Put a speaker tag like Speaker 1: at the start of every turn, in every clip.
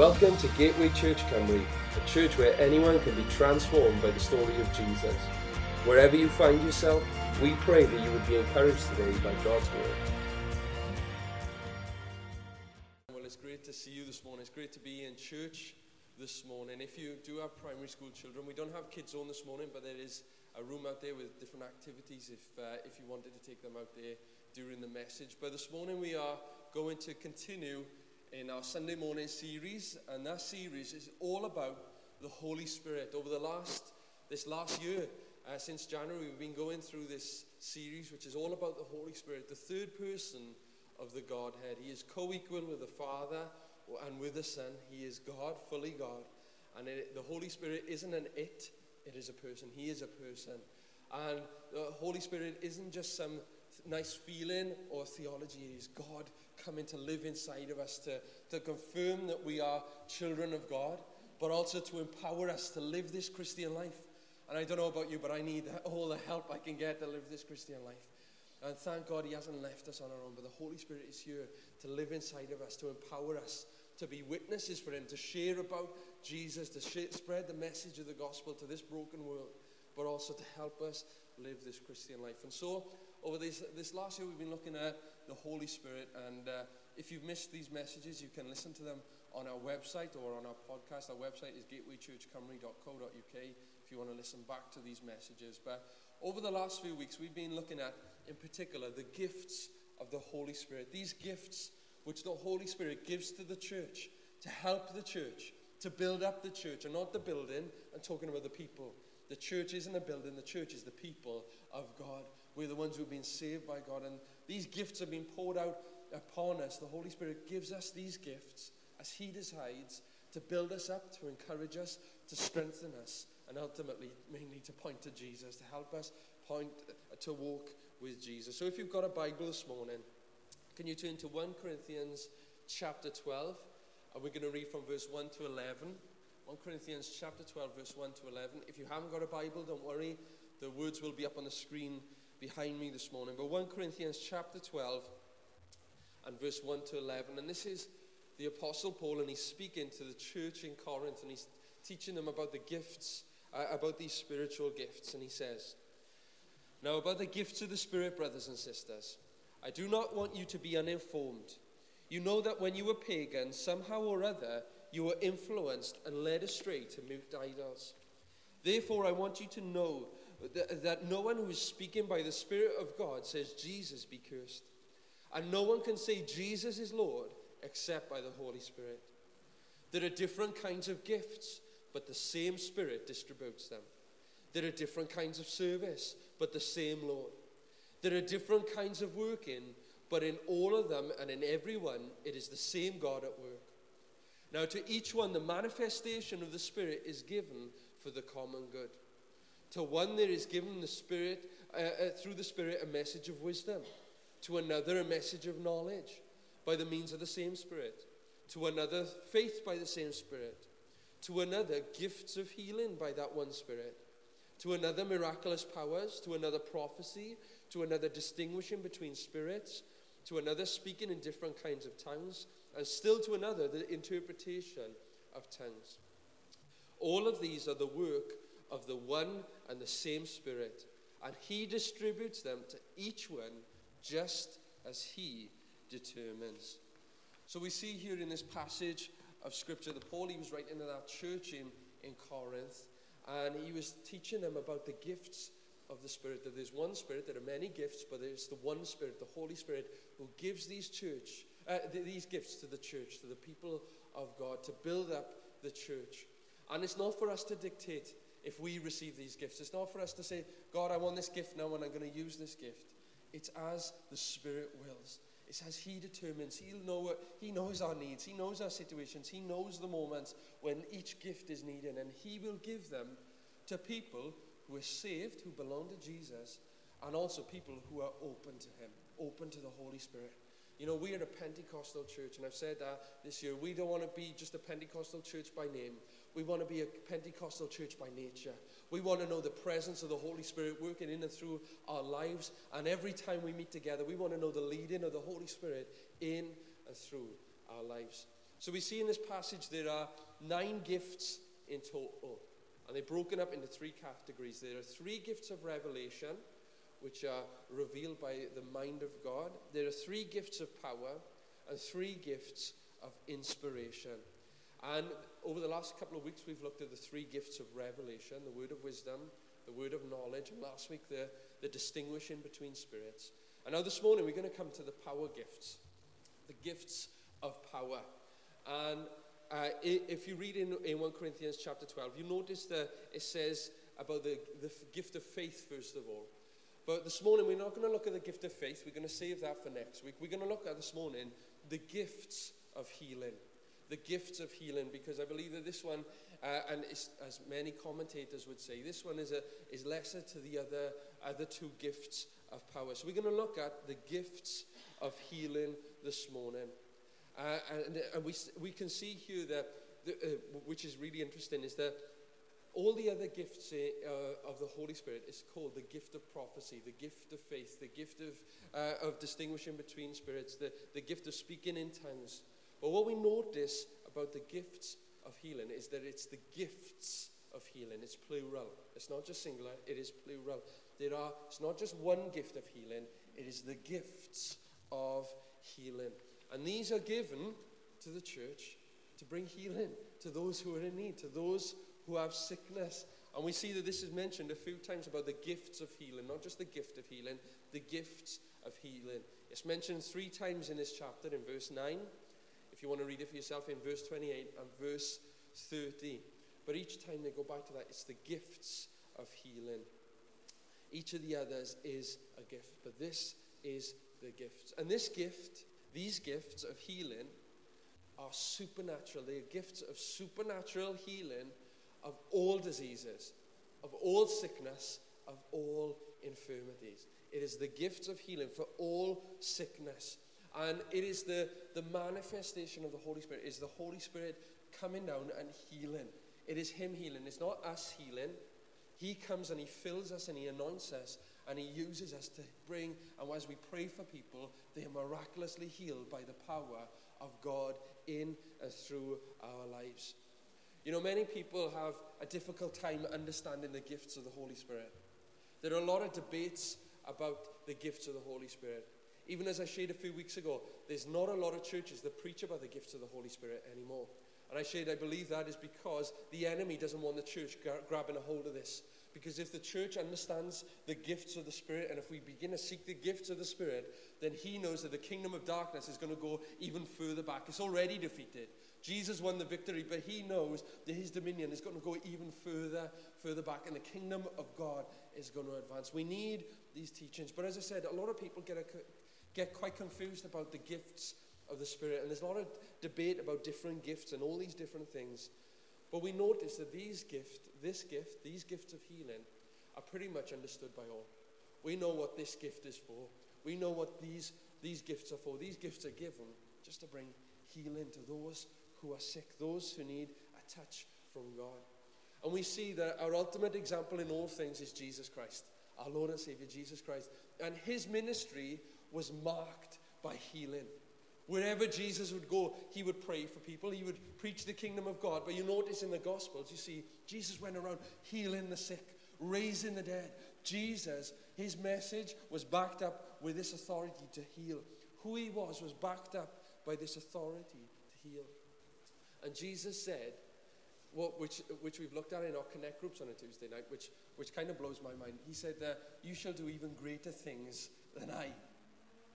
Speaker 1: Welcome to Gateway Church Cymru, a church where anyone can be transformed by the story of Jesus. Wherever you find yourself, we pray that you would be encouraged today by God's word.
Speaker 2: Well, it's great to see you this morning. It's great to be in church this morning. If you do have primary school children, we don't have kids on this morning, but there is a room out there with different activities if, uh, if you wanted to take them out there during the message. But this morning we are going to continue in our Sunday morning series, and that series is all about the Holy Spirit. Over the last this last year, uh, since January, we've been going through this series, which is all about the Holy Spirit, the third person of the Godhead. He is co-equal with the Father and with the Son. He is God, fully God, and it, the Holy Spirit isn't an it; it is a person. He is a person, and the Holy Spirit isn't just some nice feeling or theology. It is God coming to live inside of us to, to confirm that we are children of God, but also to empower us to live this Christian life. And I don't know about you, but I need all the help I can get to live this Christian life. And thank God He hasn't left us on our own, but the Holy Spirit is here to live inside of us, to empower us, to be witnesses for Him, to share about Jesus, to spread the message of the gospel to this broken world, but also to help us live this Christian life. And so, over this, this last year, we've been looking at the Holy Spirit. And uh, if you've missed these messages, you can listen to them on our website or on our podcast. Our website is gatewaychurchcymru.co.uk if you want to listen back to these messages. But over the last few weeks, we've been looking at, in particular, the gifts of the Holy Spirit. These gifts which the Holy Spirit gives to the church to help the church, to build up the church, and not the building, and talking about the people. The church isn't a building, the church is the people of God. We're the ones who've been saved by God. And these gifts have been poured out upon us. The Holy Spirit gives us these gifts as He decides to build us up, to encourage us, to strengthen us, and ultimately, mainly to point to Jesus, to help us point uh, to walk with Jesus. So if you've got a Bible this morning, can you turn to 1 Corinthians chapter 12? And we're going to read from verse 1 to 11. 1 Corinthians chapter 12, verse 1 to 11. If you haven't got a Bible, don't worry. The words will be up on the screen behind me this morning. But 1 Corinthians chapter 12 and verse 1 to 11. And this is the Apostle Paul, and he's speaking to the church in Corinth, and he's teaching them about the gifts, uh, about these spiritual gifts. And he says, Now, about the gifts of the Spirit, brothers and sisters, I do not want you to be uninformed. You know that when you were pagans, somehow or other, you were influenced and led astray to moved idols. Therefore, I want you to know that, no one who is speaking by the Spirit of God says, Jesus be cursed. And no one can say Jesus is Lord except by the Holy Spirit. There are different kinds of gifts, but the same Spirit distributes them. There are different kinds of service, but the same Lord. There are different kinds of working, but in all of them and in every one, it is the same God at work. Now, to each one, the manifestation of the Spirit is given for the common good. To one, there is given the Spirit, uh, uh, through the Spirit, a message of wisdom. To another, a message of knowledge by the means of the same Spirit. To another, faith by the same Spirit. To another, gifts of healing by that one Spirit. To another, miraculous powers. To another, prophecy. To another, distinguishing between spirits. To another, speaking in different kinds of tongues. And still to another, the interpretation of tongues. All of these are the work of the one and the same Spirit, and He distributes them to each one just as He determines. So we see here in this passage of Scripture that Paul, he was writing to that church in, in Corinth, and he was teaching them about the gifts of the Spirit. That there's one Spirit, there are many gifts, but it's the one Spirit, the Holy Spirit, who gives these church, uh, these gifts to the church, to the people of God, to build up the church. And it's not for us to dictate if we receive these gifts. It's not for us to say, God, I want this gift now and I'm going to use this gift. It's as the Spirit wills. It's as He determines. He'll know He knows our needs. He knows our situations. He knows the moments when each gift is needed. And He will give them to people who are saved, who belong to Jesus, and also people who are open to Him, open to the Holy Spirit. You know, we are a Pentecostal church, and I've said that this year. We don't want to be just a Pentecostal church by name. We want to be a Pentecostal church by nature. We want to know the presence of the Holy Spirit working in and through our lives. And every time we meet together, we want to know the leading of the Holy Spirit in and through our lives. So we see in this passage there are nine gifts in total, and they're broken up into three categories. There are three gifts of revelation, which are revealed by the mind of God. There are three gifts of power, and three gifts of inspiration. And over the last couple of weeks, we've looked at the three gifts of revelation the word of wisdom, the word of knowledge, and last week, the, the distinguishing between spirits. And now this morning, we're going to come to the power gifts, the gifts of power. And uh, if you read in, in 1 Corinthians chapter 12, you notice that it says about the, the gift of faith, first of all. But this morning, we're not going to look at the gift of faith. We're going to save that for next week. We're going to look at this morning the gifts of healing the gifts of healing because I believe that this one, uh, and as many commentators would say, this one is, a, is lesser to the other, other two gifts of power. So we're going to look at the gifts of healing this morning. Uh, and, and we, we can see here that, the, uh, which is really interesting, is that all the other gifts uh, of the Holy Spirit is called the gift of prophecy, the gift of faith, the gift of, uh, of distinguishing between spirits, the, the gift of speaking in tongues. But what we notice about the gifts of healing is that it's the gifts of healing. It's plural. It's not just singular, it is plural. There are, it's not just one gift of healing, it is the gifts of healing. And these are given to the church to bring healing to those who are in need, to those who have sickness. And we see that this is mentioned a few times about the gifts of healing, not just the gift of healing, the gifts of healing. It's mentioned three times in this chapter in verse 9, if you want to read it for yourself in verse 28 and verse 30. But each time they go back to that, it's the gifts of healing. Each of the others is a gift, but this is the gift. And this gift, these gifts of healing, are supernatural. They are gifts of supernatural healing of all diseases, of all sickness, of all infirmities. It is the gift of healing for all sickness and it is the, the manifestation of the Holy Spirit, it is the Holy Spirit coming down and healing. It is Him healing, it's not us healing. He comes and He fills us and He anoints us and He uses us to bring, and as we pray for people, they are miraculously healed by the power of God in and through our lives. You know, many people have a difficult time understanding the gifts of the Holy Spirit. There are a lot of debates about the gifts of the Holy Spirit. Even as I shared a few weeks ago, there's not a lot of churches that preach about the gifts of the Holy Spirit anymore. And I shared, I believe that is because the enemy doesn't want the church gra- grabbing a hold of this. Because if the church understands the gifts of the Spirit, and if we begin to seek the gifts of the Spirit, then he knows that the kingdom of darkness is going to go even further back. It's already defeated. Jesus won the victory, but he knows that his dominion is going to go even further, further back, and the kingdom of God is going to advance. We need these teachings. But as I said, a lot of people get a get quite confused about the gifts of the Spirit. And there's a lot of debate about different gifts and all these different things. But we notice that these gifts, this gift, these gifts of healing, are pretty much understood by all. We know what this gift is for. We know what these, these gifts are for. These gifts are given just to bring healing to those who are sick, those who need a touch from God. And we see that our ultimate example in all things is Jesus Christ, our Lord and Savior, Jesus Christ. And his ministry was marked by healing. Wherever Jesus would go, he would pray for people. He would preach the kingdom of God. But you notice in the Gospels, you see, Jesus went around healing the sick, raising the dead. Jesus, his message was backed up with this authority to heal. Who he was was backed up by this authority to heal. And Jesus said, which, which we've looked at in our connect groups on a Tuesday night, which, which kind of blows my mind. He said that you shall do even greater things than I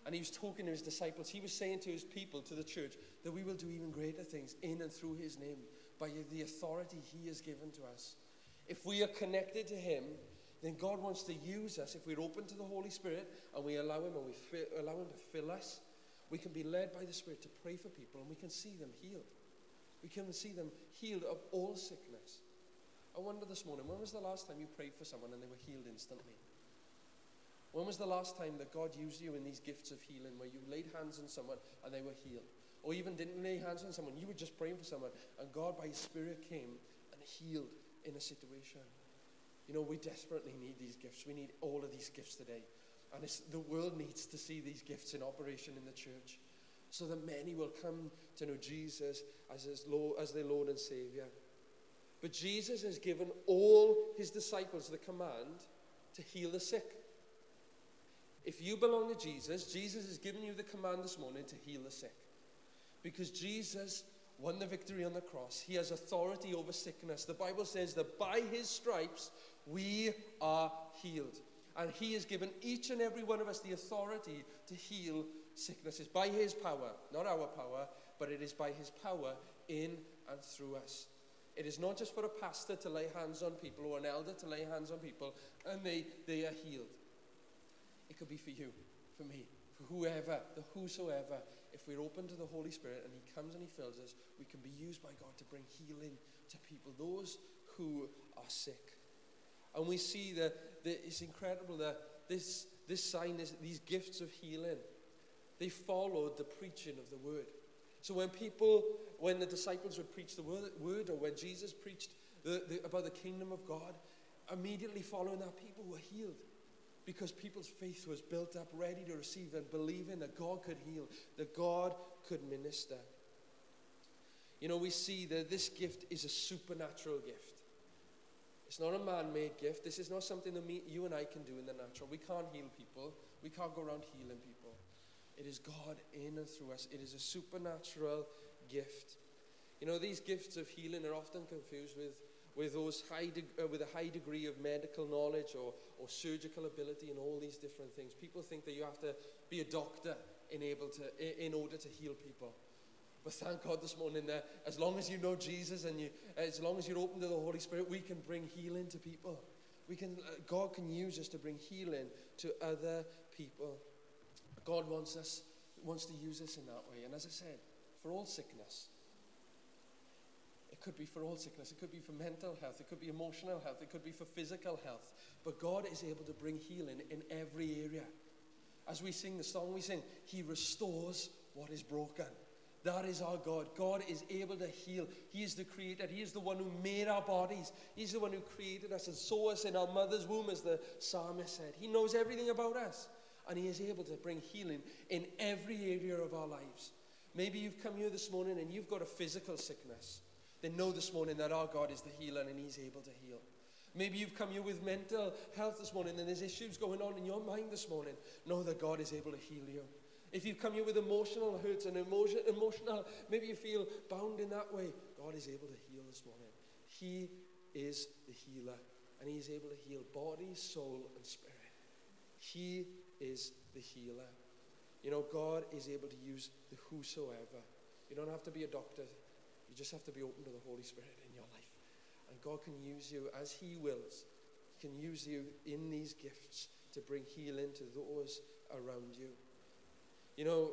Speaker 2: and he was talking to his disciples. He was saying to his people, to the church, that we will do even greater things in and through his name by the authority he has given to us. If we are connected to him, then God wants to use us. If we're open to the Holy Spirit and we allow him and we fill, allow him to fill us, we can be led by the Spirit to pray for people and we can see them healed. We can see them healed of all sickness. I wonder this morning, when was the last time you prayed for someone and they were healed instantly? When was the last time that God used you in these gifts of healing where you laid hands on someone and they were healed? Or even didn't lay hands on someone, you were just praying for someone and God by His Spirit came and healed in a situation. You know, we desperately need these gifts. We need all of these gifts today. And the world needs to see these gifts in operation in the church. so that many will come to know Jesus as, his Lord, as their Lord and Savior. But Jesus has given all his disciples the command to heal the sick. If you belong to Jesus, Jesus has given you the command this morning to heal the sick. Because Jesus won the victory on the cross, he has authority over sickness. The Bible says that by his stripes we are healed. And he has given each and every one of us the authority to heal sicknesses by his power, not our power, but it is by his power in and through us. It is not just for a pastor to lay hands on people or an elder to lay hands on people and they, they are healed. It could be for you, for me, for whoever, the whosoever. If we're open to the Holy Spirit and He comes and He fills us, we can be used by God to bring healing to people, those who are sick. And we see that, that it's incredible that this, this sign, this, these gifts of healing, they followed the preaching of the word. So when people, when the disciples would preach the word, or when Jesus preached the, the, about the kingdom of God, immediately following that, people were healed because people's faith was built up, ready to receive and believing that God could heal, that God could minister. You know, we see that this gift is a supernatural gift. It's not a man made gift. This is not something that me, you and I can do in the natural. We can't heal people, we can't go around healing people. It is God in and through us, it is a supernatural gift. You know, these gifts of healing are often confused with with, those high de- uh, with a high degree of medical knowledge or, or surgical ability and all these different things. People think that you have to be a doctor in, able to, in order to heal people. But thank God this morning that as long as you know Jesus and you, as long as you're open to the Holy Spirit, we can bring healing to people. We can, uh, God can use us to bring healing to other people. God wants us, wants to use us in that way. And as I said, for all sickness, could be for all sickness, it could be for mental health, it could be emotional health, it could be for physical health. But God is able to bring healing in every area. As we sing the song, we sing, He restores what is broken. That is our God. God is able to heal. He is the creator. He is the one who made our bodies. He's the one who created us and saw us in our mother's womb, as the psalmist said. He knows everything about us. And He is able to bring healing in every area of our lives. Maybe you've come here this morning and you've got a physical sickness then know this morning that our God is the healer and He's able to heal. Maybe you've come here with mental health this morning and there's issues going on in your mind this morning. Know that God is able to heal you. If you've come here with emotional hurts and emotion, emotional, maybe you feel bound in that way, God is able to heal this morning. He is the healer and He is able to heal body, soul, and spirit. He is the healer. You know, God is able to use the whosoever. You don't have to be a doctor you just have to be open to the Holy Spirit in your life. And God can use you as He wills. He can use you in these gifts to bring healing to those around you. You know,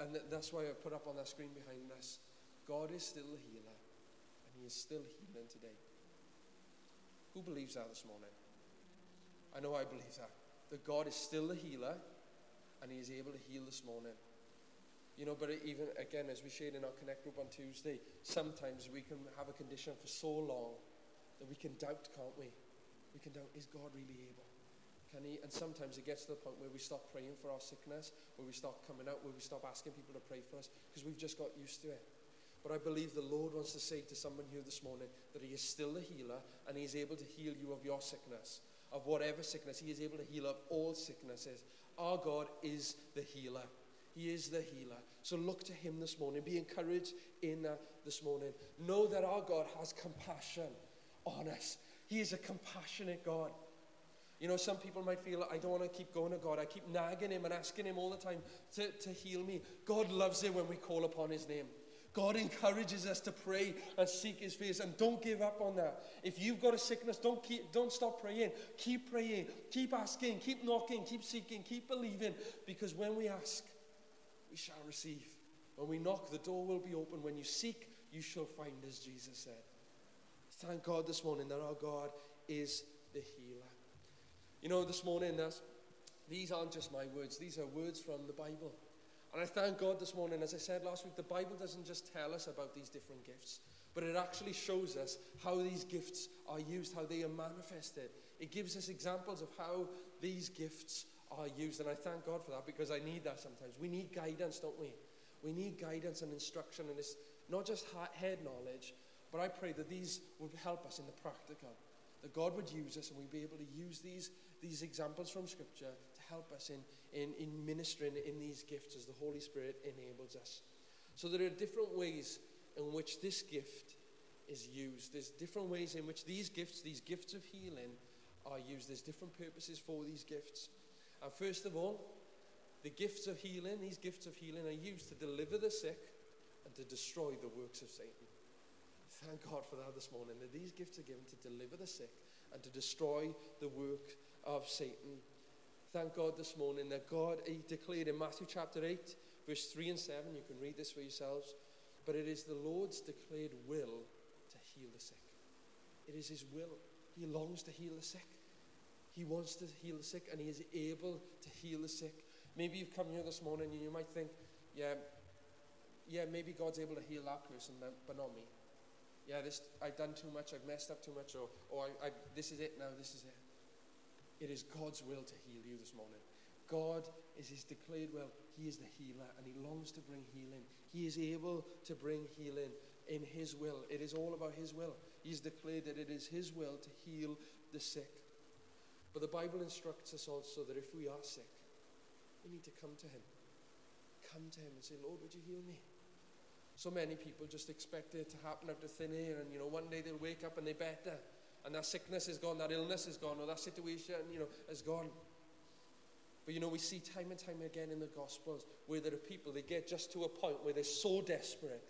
Speaker 2: and that's why I put up on that screen behind us God is still the healer, and He is still healing today. Who believes that this morning? I know I believe that. That God is still the healer, and He is able to heal this morning. You know, but even again, as we shared in our Connect group on Tuesday, sometimes we can have a condition for so long that we can doubt, can't we? We can doubt, is God really able? Can he? And sometimes it gets to the point where we stop praying for our sickness, where we stop coming out, where we stop asking people to pray for us, because we've just got used to it. But I believe the Lord wants to say to someone here this morning that He is still the healer and He is able to heal you of your sickness, of whatever sickness. He is able to heal of all sicknesses. Our God is the healer. He is the healer. So look to him this morning. Be encouraged in that this morning. Know that our God has compassion on us. He is a compassionate God. You know, some people might feel, I don't want to keep going to God. I keep nagging him and asking him all the time to, to heal me. God loves it when we call upon his name. God encourages us to pray and seek his face and don't give up on that. If you've got a sickness, don't keep don't stop praying. Keep praying, keep asking, keep knocking, keep seeking, keep believing because when we ask, we shall receive. When we knock, the door will be open. When you seek, you shall find, as Jesus said. Thank God this morning that our God is the healer. You know, this morning, that's, these aren't just my words, these are words from the Bible. And I thank God this morning, as I said last week, the Bible doesn't just tell us about these different gifts, but it actually shows us how these gifts are used, how they are manifested. It gives us examples of how these gifts are used. And I thank God for that because I need that sometimes. We need guidance, don't we? We need guidance and instruction, and it's not just head knowledge, but I pray that these would help us in the practical. That God would use us and we'd be able to use these, these examples from Scripture to help us in, in, in ministering in these gifts as the Holy Spirit enables us. So there are different ways in which this gift is used. There's different ways in which these gifts, these gifts of healing, are used. There's different purposes for these gifts. And first of all, the gifts of healing, these gifts of healing are used to deliver the sick and to destroy the works of Satan. Thank God for that this morning, that these gifts are given to deliver the sick and to destroy the work of Satan. Thank God this morning that God he declared in Matthew chapter 8, verse 3 and 7, you can read this for yourselves, but it is the Lord's declared will to heal the sick. It is his will. He longs to heal the sick. He wants to heal the sick and he is able to heal the sick. Maybe you've come here this morning and you might think, yeah, yeah, maybe God's able to heal that person, but not me. Yeah, this I've done too much, I've messed up too much, or, or I, I, this is it now, this is it. It is God's will to heal you this morning. God is his declared will. He is the healer and he longs to bring healing. He is able to bring healing in his will. It is all about his will. He's declared that it is his will to heal the sick. But the Bible instructs us also that if we are sick, we need to come to Him. Come to Him and say, Lord, would you heal me? So many people just expect it to happen out of thin air, and you know, one day they'll wake up and they're better, and that sickness is gone, that illness is gone, or that situation, you know, is gone. But you know, we see time and time again in the Gospels where there are people, they get just to a point where they're so desperate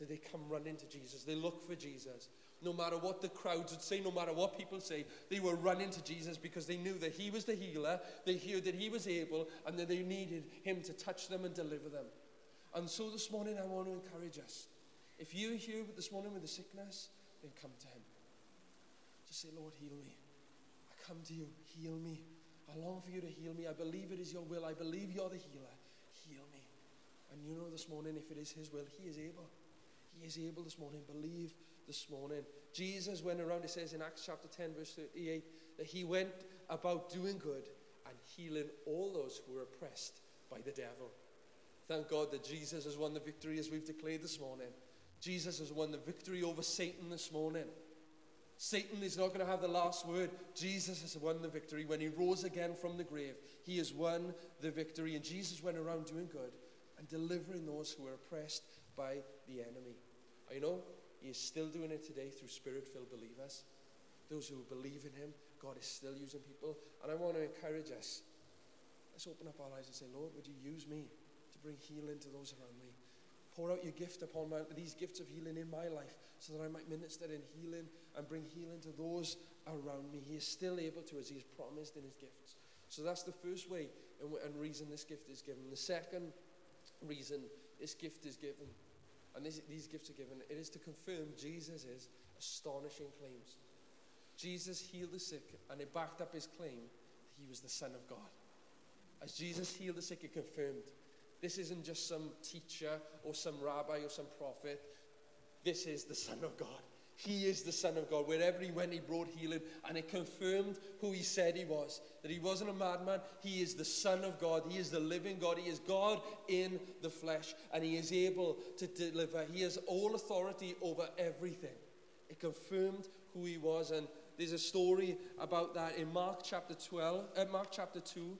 Speaker 2: that they come running to Jesus. They look for Jesus no matter what the crowds would say, no matter what people say, they were running to Jesus because they knew that he was the healer, they heard that he was able, and that they needed him to touch them and deliver them. And so this morning, I want to encourage us. If you're here this morning with a sickness, then come to him. Just say, Lord, heal me. I come to you, heal me. I long for you to heal me. I believe it is your will. I believe you're the healer. Heal me. And you know this morning, if it is his will, he is able. He is able this morning. Believe this morning. Jesus went around, it says in Acts chapter 10, verse 38, that he went about doing good and healing all those who were oppressed by the devil. Thank God that Jesus has won the victory as we've declared this morning. Jesus has won the victory over Satan this morning. Satan is not going to have the last word. Jesus has won the victory. When he rose again from the grave, he has won the victory. And Jesus went around doing good and delivering those who were oppressed by the enemy. You know, he is still doing it today through spirit filled believers. Those who believe in Him, God is still using people. And I want to encourage us. Let's open up our eyes and say, Lord, would you use me to bring healing to those around me? Pour out your gift upon my, these gifts of healing in my life so that I might minister in healing and bring healing to those around me. He is still able to, as He has promised in His gifts. So that's the first way and, and reason this gift is given. The second reason this gift is given and these, gifts are given, it is to confirm Jesus' astonishing claims. Jesus healed the sick, and it backed up his claim that he was the Son of God. As Jesus healed the sick, it confirmed this isn't just some teacher or some rabbi or some prophet. This is the Son of God. He is the Son of God. Wherever he went, he brought healing, and it confirmed who he said he was. That he wasn't a madman. He is the Son of God. He is the living God. He is God in the flesh, and he is able to deliver. He has all authority over everything. It confirmed who he was, and there's a story about that in Mark chapter 12, uh, Mark chapter 2,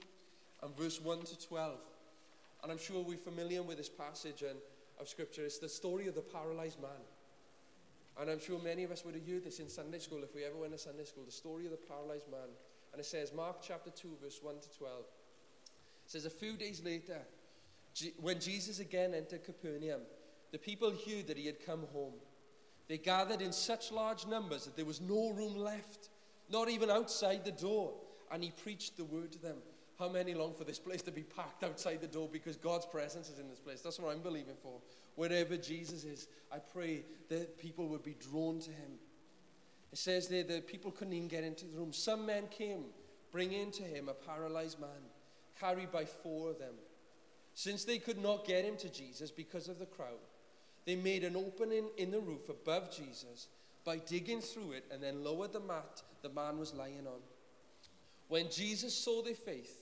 Speaker 2: and verse 1 to 12. And I'm sure we're familiar with this passage and, of Scripture. It's the story of the paralyzed man. And I'm sure many of us would have heard this in Sunday school if we ever went to Sunday school, the story of the paralyzed man. And it says, Mark chapter 2, verse 1 to 12. It says, A few days later, when Jesus again entered Capernaum, the people heard that he had come home. They gathered in such large numbers that there was no room left, not even outside the door. And he preached the word to them. How many long for this place to be packed outside the door because God's presence is in this place? That's what I'm believing for. Wherever Jesus is, I pray that people would be drawn to him. It says there that people couldn't even get into the room. Some men came, bringing to him a paralyzed man, carried by four of them. Since they could not get him to Jesus because of the crowd, they made an opening in the roof above Jesus by digging through it and then lowered the mat the man was lying on. When Jesus saw their faith,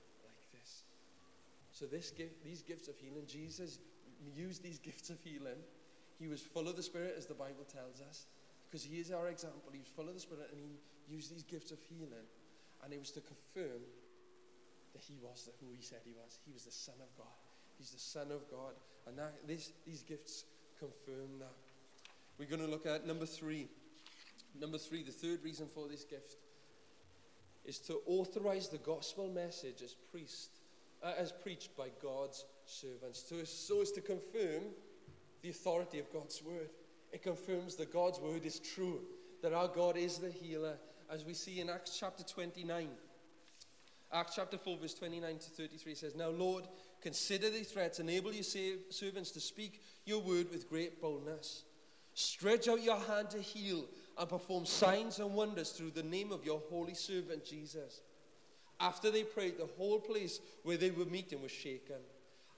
Speaker 2: So, this gift, these gifts of healing, Jesus used these gifts of healing. He was full of the Spirit, as the Bible tells us, because he is our example. He was full of the Spirit, and he used these gifts of healing, and it was to confirm that he was who he said he was. He was the Son of God. He's the Son of God. And that, this, these gifts confirm that. We're going to look at number three. Number three, the third reason for this gift is to authorize the gospel message as priest, Uh, as preached by God's servants. So, so as to confirm the authority of God's word. It confirms that God's word is true, that our God is the healer, as we see in Acts chapter 29. Acts chapter 4, verse 29 to 33 says, Now, Lord, consider these threats, enable your servants to speak your word with great boldness. Stretch out your hand to heal and perform signs and wonders through the name of your holy servant Jesus. After they prayed, the whole place where they were meeting was shaken,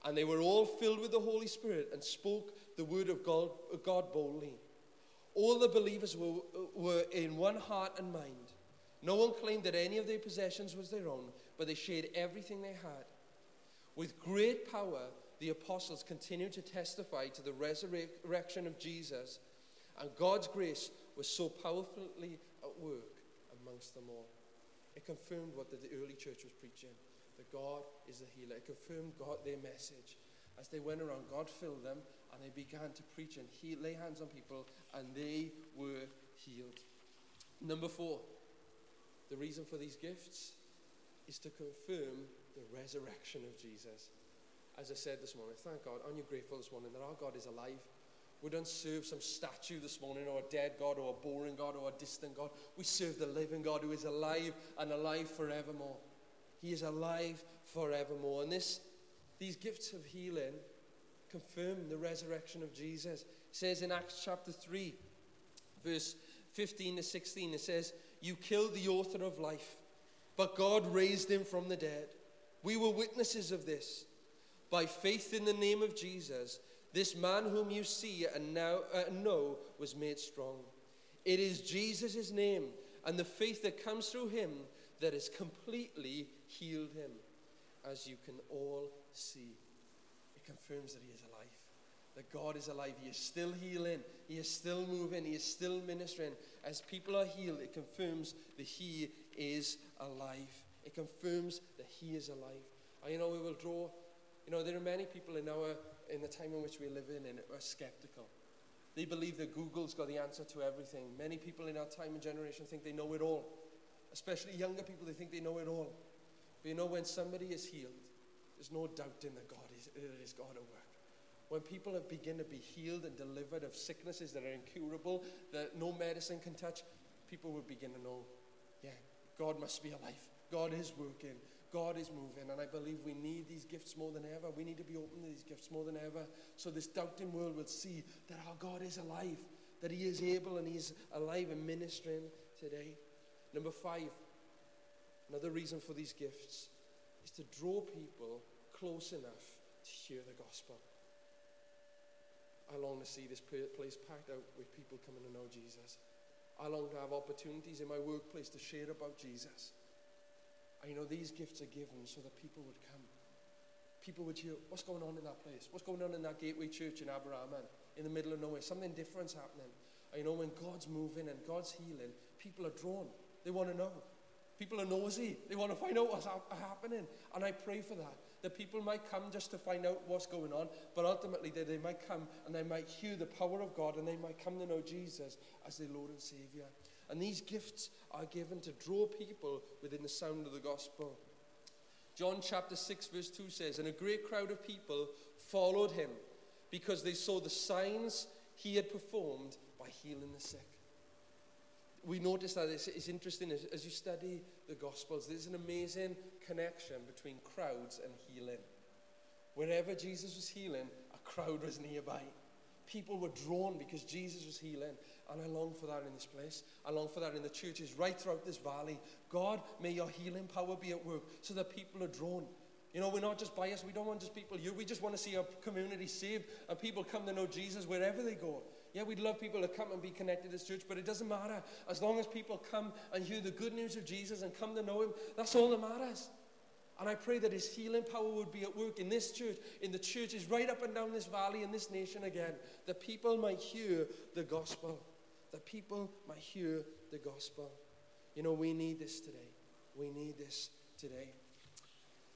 Speaker 2: and they were all filled with the Holy Spirit and spoke the word of God, God boldly. All the believers were, were in one heart and mind. No one claimed that any of their possessions was their own, but they shared everything they had. With great power, the apostles continued to testify to the resurrection of Jesus, and God's grace was so powerfully at work amongst them all. It confirmed what the early church was preaching that God is the healer. It confirmed God, their message. As they went around, God filled them and they began to preach and heal, lay hands on people, and they were healed. Number four, the reason for these gifts is to confirm the resurrection of Jesus. As I said this morning, thank God, aren't you grateful this morning that our God is alive? We don't serve some statue this morning or a dead God or a boring God or a distant God. We serve the living God who is alive and alive forevermore. He is alive forevermore. And this, these gifts of healing confirm the resurrection of Jesus. It says in Acts chapter 3, verse 15 to 16, it says, You killed the author of life, but God raised him from the dead. We were witnesses of this. By faith in the name of Jesus, this man whom you see and now uh, know was made strong. It is Jesus' name and the faith that comes through him that has completely healed him, as you can all see It confirms that he is alive. That God is alive. He is still healing. He is still moving. He is still ministering. As people are healed, it confirms that he is alive. It confirms that he is alive. And you know, we will draw, you know, there are many people in our, in the time in which we live in, and are skeptical. They believe that Google's got the answer to everything. Many people in our time and generation think they know it all. Especially younger people, they think they know it all. But you know, when somebody is healed, there's no doubt in that God is, it is God at work. When people have begin to be healed and delivered of sicknesses that are incurable, that no medicine can touch, people will begin to know, yeah, God must be alive. God is working. God is moving. And I believe we need these gifts more than ever. We need to be open to these gifts more than ever. So this doubting world will see that our God is alive, that He is able and He's alive and ministering today. Number five, another reason for these gifts is to draw people close enough to hear the gospel. I long to see this place packed out with people coming to know Jesus. I long to have opportunities in my workplace to share about Jesus. I know these gifts are given so that people would come. People would hear, what's going on in that place? What's going on in that gateway church in Aberaman, in the middle of nowhere? Something different's happening. I know when God's moving and God's healing, people are drawn. They want to know. People are nosy. They want to find out what's happening. And I pray for that. that people might come just to find out what's going on, but ultimately that they might come and they might hear the power of God and they might come to know Jesus as their Lord and Savior. And these gifts are given to draw people within the sound of the gospel. John chapter 6, verse 2 says, And a great crowd of people followed him because they saw the signs he had performed by healing the sick. We notice that it's, it's interesting as, as you study the Gospels, there's an amazing connection between crowds and healing. Wherever Jesus was healing, a crowd was nearby. People were drawn because Jesus was healing. And I long for that in this place. I long for that in the churches right throughout this valley. God, may your healing power be at work so that people are drawn. You know, we're not just biased. We don't want just people here. We just want to see our community saved and people come to know Jesus wherever they go. Yeah, we'd love people to come and be connected to this church, but it doesn't matter. As long as people come and hear the good news of Jesus and come to know Him, that's all that matters. And I pray that His healing power would be at work in this church, in the churches right up and down this valley, in this nation again, that people might hear the gospel. That people might hear the gospel. You know, we need this today. We need this today.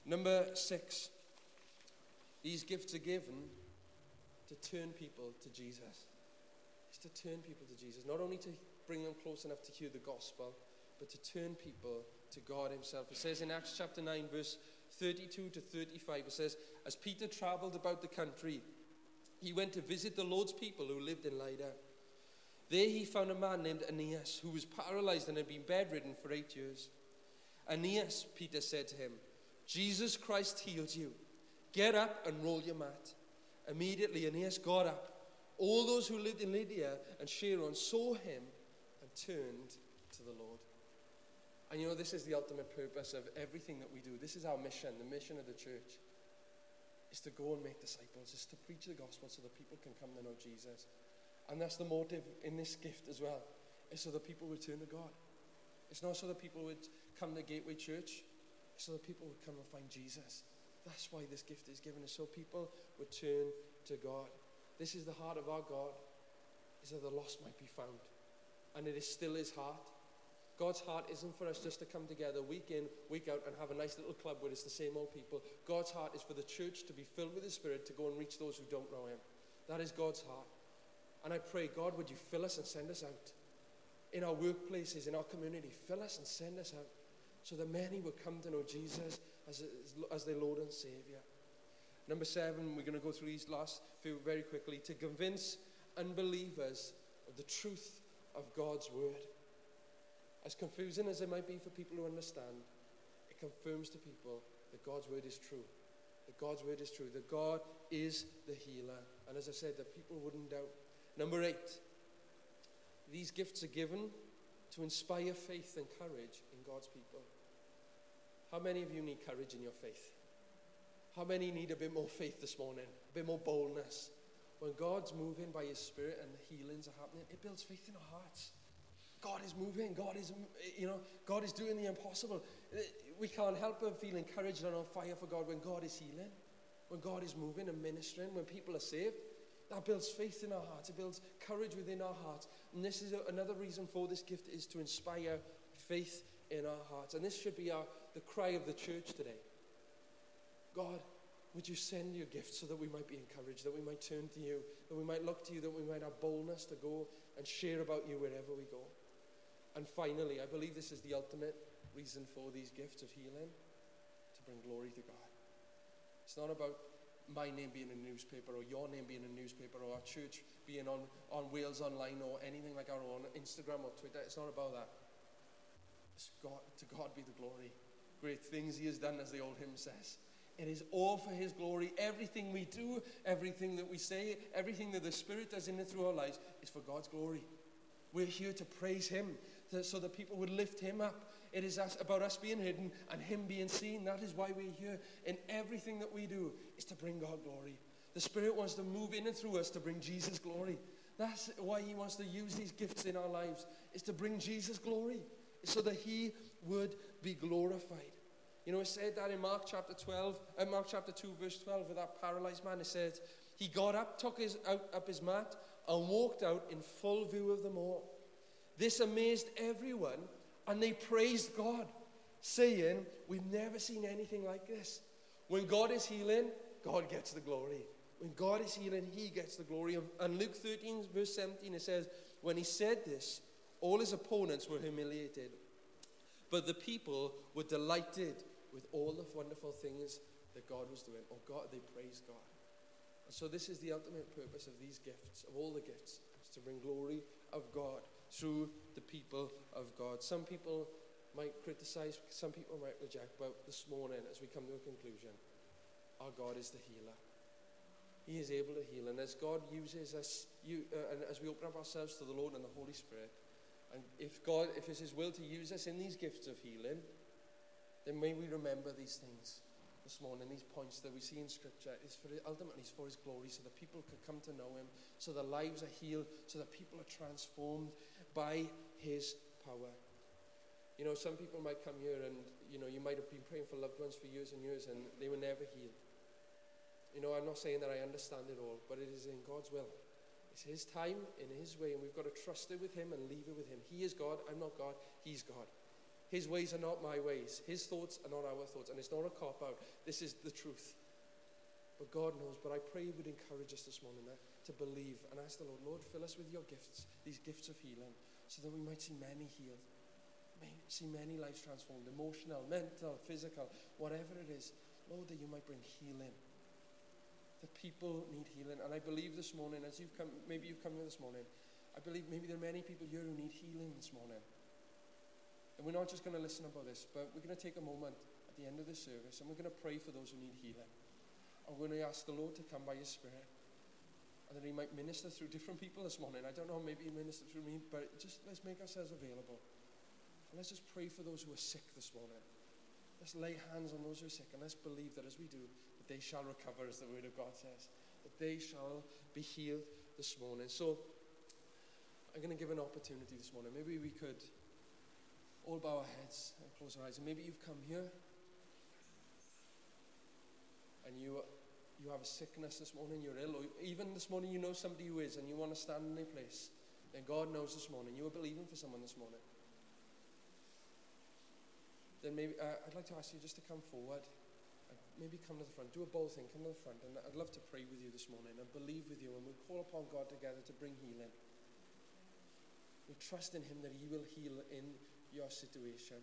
Speaker 2: Number six, these gifts are given to turn people to Jesus. It's to turn people to Jesus, not only to bring them close enough to hear the gospel, but to turn people to God Himself. It says in Acts chapter 9, verse 32 to 35, it says, As Peter traveled about the country, he went to visit the Lord's people who lived in Lydda. There he found a man named Aeneas who was paralyzed and had been bedridden for eight years. Aeneas, Peter said to him, Jesus Christ healed you. Get up and roll your mat. Immediately, Aeneas got up. All those who lived in Lydda and Sharon saw him and turned to the Lord. And you know, this is the ultimate purpose of everything that we do. This is our mission, the mission of the church. Is to go and make disciples, is to preach the gospel so that people can come to know Jesus. And that's the motive in this gift as well, is so that people would turn to God. It's not so that people would come to Gateway Church it's so that people would come and find Jesus. That's why this gift is given, is so people would turn to God. This is the heart of our God, is that the lost might be found. And it is still his heart. God's heart isn't for us just to come together week in, week out, and have a nice little club where it's the same old people. God's heart is for the church to be filled with the Spirit to go and reach those who don't know Him. That is God's heart. And I pray, God, would you fill us and send us out? In our workplaces, in our community, fill us and send us out so that many will come to know Jesus as, as their Lord and Savior. Number seven, we're going to go through these last few very quickly to convince unbelievers of the truth of God's Word. As confusing as it might be for people to understand, it confirms to people that God's Word is true. That God's Word is true. That God is the healer. And as I said, that people wouldn't doubt. Number eight, these gifts are given to inspire faith and courage in God's people. How many of you need courage in your faith? How many need a bit more faith this morning? A bit more boldness? When God's moving by His Spirit and the healings are happening, it builds faith in our hearts. God is moving. God is, you know, God is doing the impossible. We can't help but feel encouraged and on fire for God when God is healing, when God is moving and ministering, when people are saved. That builds faith in our hearts. It builds courage within our hearts. And this is a, another reason for this gift is to inspire faith in our hearts. And this should be our, the cry of the church today. God, would you send your gifts so that we might be encouraged, that we might turn to you, that we might look to you, that we might have boldness to go and share about you wherever we go. And finally, I believe this is the ultimate reason for these gifts of healing to bring glory to God. It's not about my name being in a newspaper or your name being in a newspaper or our church being on, on Wales Online or anything like our own Instagram or Twitter. It's not about that. It's God, to God be the glory. Great things He has done, as the old hymn says. It is all for His glory. Everything we do, everything that we say, everything that the Spirit does in and through our lives is for God's glory. We're here to praise Him so that people would lift Him up. It is about us being hidden and Him being seen. That is why we're here. In everything that we do is to bring God glory. The Spirit wants to move in and through us to bring Jesus glory. That's why He wants to use these gifts in our lives, is to bring Jesus glory, so that He would be glorified. You know, it said that in Mark chapter 12, uh, Mark chapter 2, verse 12, with that paralyzed man, it says, He got up, took his, out, up his mat, and walked out in full view of them all. This amazed everyone, and they praised God, saying, We've never seen anything like this. When God is healing, God gets the glory. When God is healing, He gets the glory. And Luke 13, verse 17, it says, When He said this, all His opponents were humiliated. But the people were delighted with all the wonderful things that God was doing. Oh, God, they praised God. And so, this is the ultimate purpose of these gifts, of all the gifts, is to bring glory of God through the people of God. Some people might criticize, some people might reject, but this morning, as we come to a conclusion, our God is the healer. He is able to heal. And as God uses us, you, uh, and as we open up ourselves to the Lord and the Holy Spirit, and if God, if it's His will to use us in these gifts of healing, then may we remember these things this morning, these points that we see in Scripture. is for ultimately it's for His glory, so that people could come to know Him, so their lives are healed, so that people are transformed by His power. You know, some people might come here and you know you might have been praying for loved ones for years and years, and they were never healed. You know, I'm not saying that I understand it all, but it is in God's will. It's His time, in His way, and we've got to trust it with Him and leave it with Him. He is God, I'm not God, He's God. His ways are not my ways, His thoughts are not our thoughts, and it's not a cop out. This is the truth. But God knows. But I pray you would encourage us this morning uh, to believe and ask the Lord, Lord, fill us with your gifts, these gifts of healing, so that we might see many healed, may see many lives transformed, emotional, mental, physical, whatever it is. Lord, that you might bring healing the people need healing. And I believe this morning, as you've come, maybe you've come here this morning, I believe maybe there are many people here who need healing this morning. And we're not just going to listen about this, but we're going to take a moment at the end of the service and we're going to pray for those who need healing. And we're going to ask the Lord to come by His Spirit and that He might minister through different people this morning. I don't know, maybe He minister through me, but just let's make ourselves available. And let's just pray for those who are sick this morning. Let's lay hands on those who are sick and let's believe that as we do, that they shall recover, as the word of God says. That they shall be healed this morning. So I'm going to give an opportunity this morning. Maybe we could all bow our heads and close our eyes. And maybe you've come here and you, you have a sickness this morning, you're ill, or even this morning you know somebody who is and you want to stand in their place. Then God knows this morning. You are believing for someone this morning. Then maybe uh, I'd like to ask you just to come forward maybe come to the front. Do a bold thing, come to the front. And I'd love to pray with you this morning and believe with you. And we'll call upon God together to bring healing. We trust in Him that He will heal in your situation.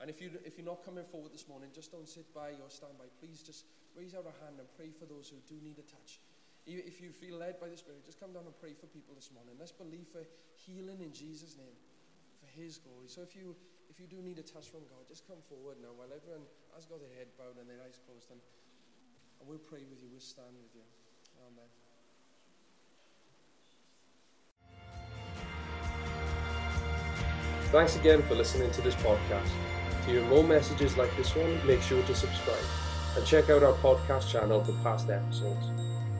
Speaker 2: And if, you, if you're not coming forward this morning, just don't sit by or stand by. Please just raise out a hand and pray for those who do need a touch. If you feel led by the Spirit, just come down and pray for people this morning. Let's believe for healing in Jesus' name, for His glory. So if you if you do need a touch from God, just come forward now while everyone has got their head bowed and their eyes closed. And, and we'll pray with you, we'll stand with you. Amen.
Speaker 1: Thanks again for listening to this podcast. To hear more messages like this one, make sure to subscribe and check out our podcast channel for past episodes.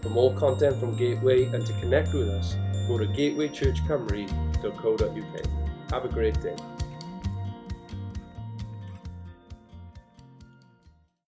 Speaker 1: For more content from Gateway and to connect with us, go to gatewaychurchcymru.co.uk. Have a great day.